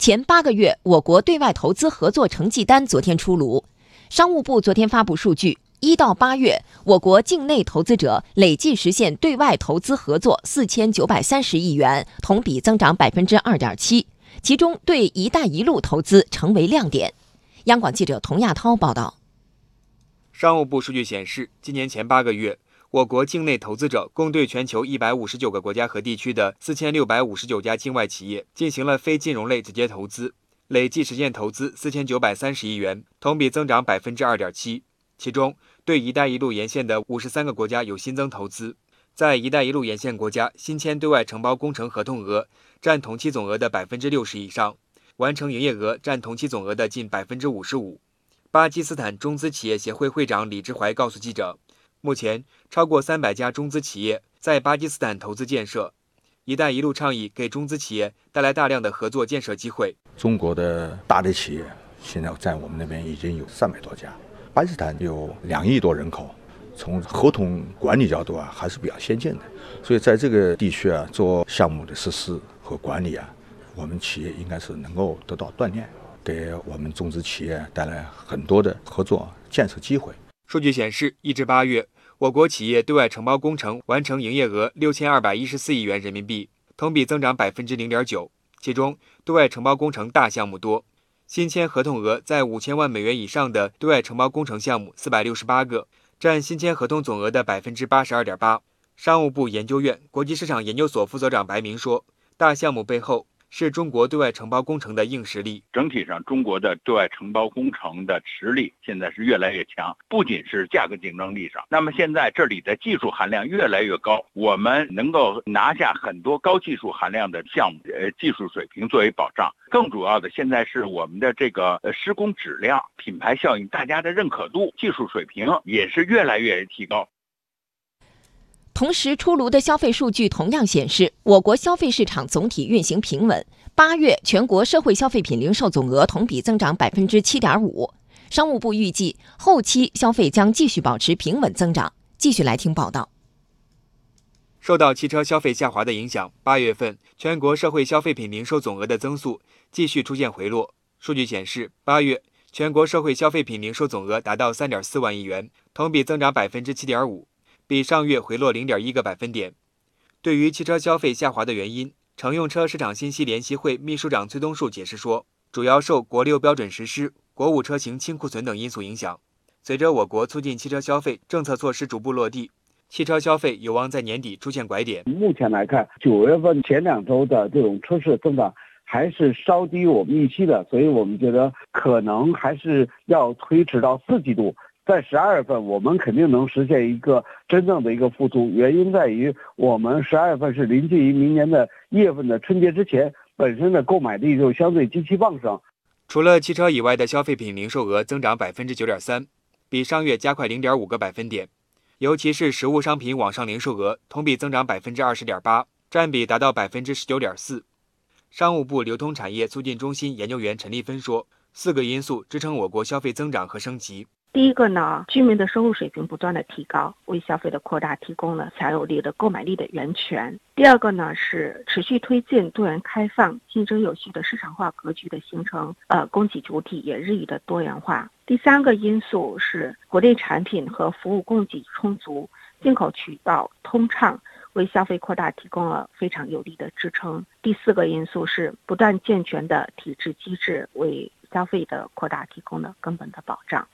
前八个月我国对外投资合作成绩单昨天出炉，商务部昨天发布数据，一到八月，我国境内投资者累计实现对外投资合作四千九百三十亿元，同比增长百分之二点七，其中对“一带一路”投资成为亮点。央广记者童亚涛报道。商务部数据显示，今年前八个月。我国境内投资者共对全球一百五十九个国家和地区的四千六百五十九家境外企业进行了非金融类直接投资，累计实现投资四千九百三十亿元，同比增长百分之二点七。其中，对“一带一路”沿线的五十三个国家有新增投资，在“一带一路”沿线国家新签对外承包工程合同额占同期总额的百分之六十以上，完成营业额占同期总额的近百分之五十五。巴基斯坦中资企业协会会长李志怀告诉记者。目前，超过三百家中资企业在巴基斯坦投资建设。“一带一路”倡议给中资企业带来大量的合作建设机会。中国的大的企业现在在我们那边已经有三百多家。巴基斯坦有两亿多人口，从合同管理角度啊还是比较先进的。所以在这个地区啊做项目的实施和管理啊，我们企业应该是能够得到锻炼，给我们中资企业带来很多的合作建设机会。数据显示，一至八月，我国企业对外承包工程完成营业额六千二百一十四亿元人民币，同比增长百分之零点九。其中，对外承包工程大项目多，新签合同额在五千万美元以上的对外承包工程项目四百六十八个，占新签合同总额的百分之八十二点八。商务部研究院国际市场研究所副所长白明说：“大项目背后。”是中国对外承包工程的硬实力。整体上，中国的对外承包工程的实力现在是越来越强，不仅是价格竞争力上，那么现在这里的技术含量越来越高，我们能够拿下很多高技术含量的项目，呃，技术水平作为保障。更主要的，现在是我们的这个施工质量、品牌效应，大家的认可度、技术水平也是越来越提高。同时出炉的消费数据同样显示，我国消费市场总体运行平稳。八月全国社会消费品零售总额同比增长百分之七点五。商务部预计，后期消费将继续保持平稳增长。继续来听报道。受到汽车消费下滑的影响，八月份全国社会消费品零售总额的增速继续出现回落。数据显示，八月全国社会消费品零售总额达到三点四万亿元，同比增长百分之七点五。比上月回落零点一个百分点。对于汽车消费下滑的原因，乘用车市场信息联席会秘书长崔东树解释说，主要受国六标准实施、国五车型清库存等因素影响。随着我国促进汽车消费政策措施逐步落地，汽车消费有望在年底出现拐点。目前来看，九月份前两周的这种车市增长还是稍低于我们预期的，所以我们觉得可能还是要推迟到四季度。在十二月份，我们肯定能实现一个真正的一个复苏。原因在于，我们十二月份是临近于明年的一月份的春节之前，本身的购买力就相对极其旺盛。除了汽车以外的消费品零售额增长百分之九点三，比上月加快零点五个百分点。尤其是实物商品网上零售额同比增长百分之二十点八，占比达到百分之十九点四。商务部流通产业促进中心研究员陈立芬说：“四个因素支撑我国消费增长和升级。”第一个呢，居民的收入水平不断的提高，为消费的扩大提供了强有力的购买力的源泉。第二个呢，是持续推进多元开放、竞争有序的市场化格局的形成，呃，供给主体也日益的多元化。第三个因素是国内产品和服务供给充足，进口渠道通畅，为消费扩大提供了非常有力的支撑。第四个因素是不断健全的体制机制，为消费的扩大提供了根本的保障。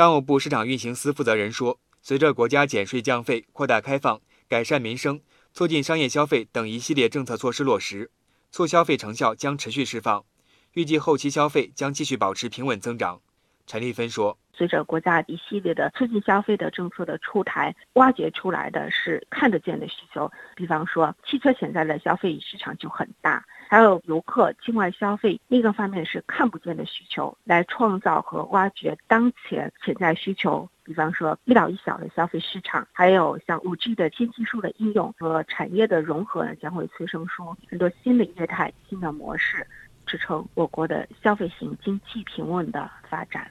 商务部市场运行司负责人说：“随着国家减税降费、扩大开放、改善民生、促进商业消费等一系列政策措施落实，促消费成效将持续释放，预计后期消费将继续保持平稳增长。”陈立芬说：“随着国家一系列的促进消费的政策的出台，挖掘出来的是看得见的需求，比方说汽车潜在的消费市场就很大。”还有游客境外消费，另一个方面是看不见的需求，来创造和挖掘当前潜在需求。比方说，一老一小的消费市场，还有像五 G 的新技术的应用和产业的融合呢，将会催生出很多新的业态、新的模式，支撑我国的消费型经济平稳的发展。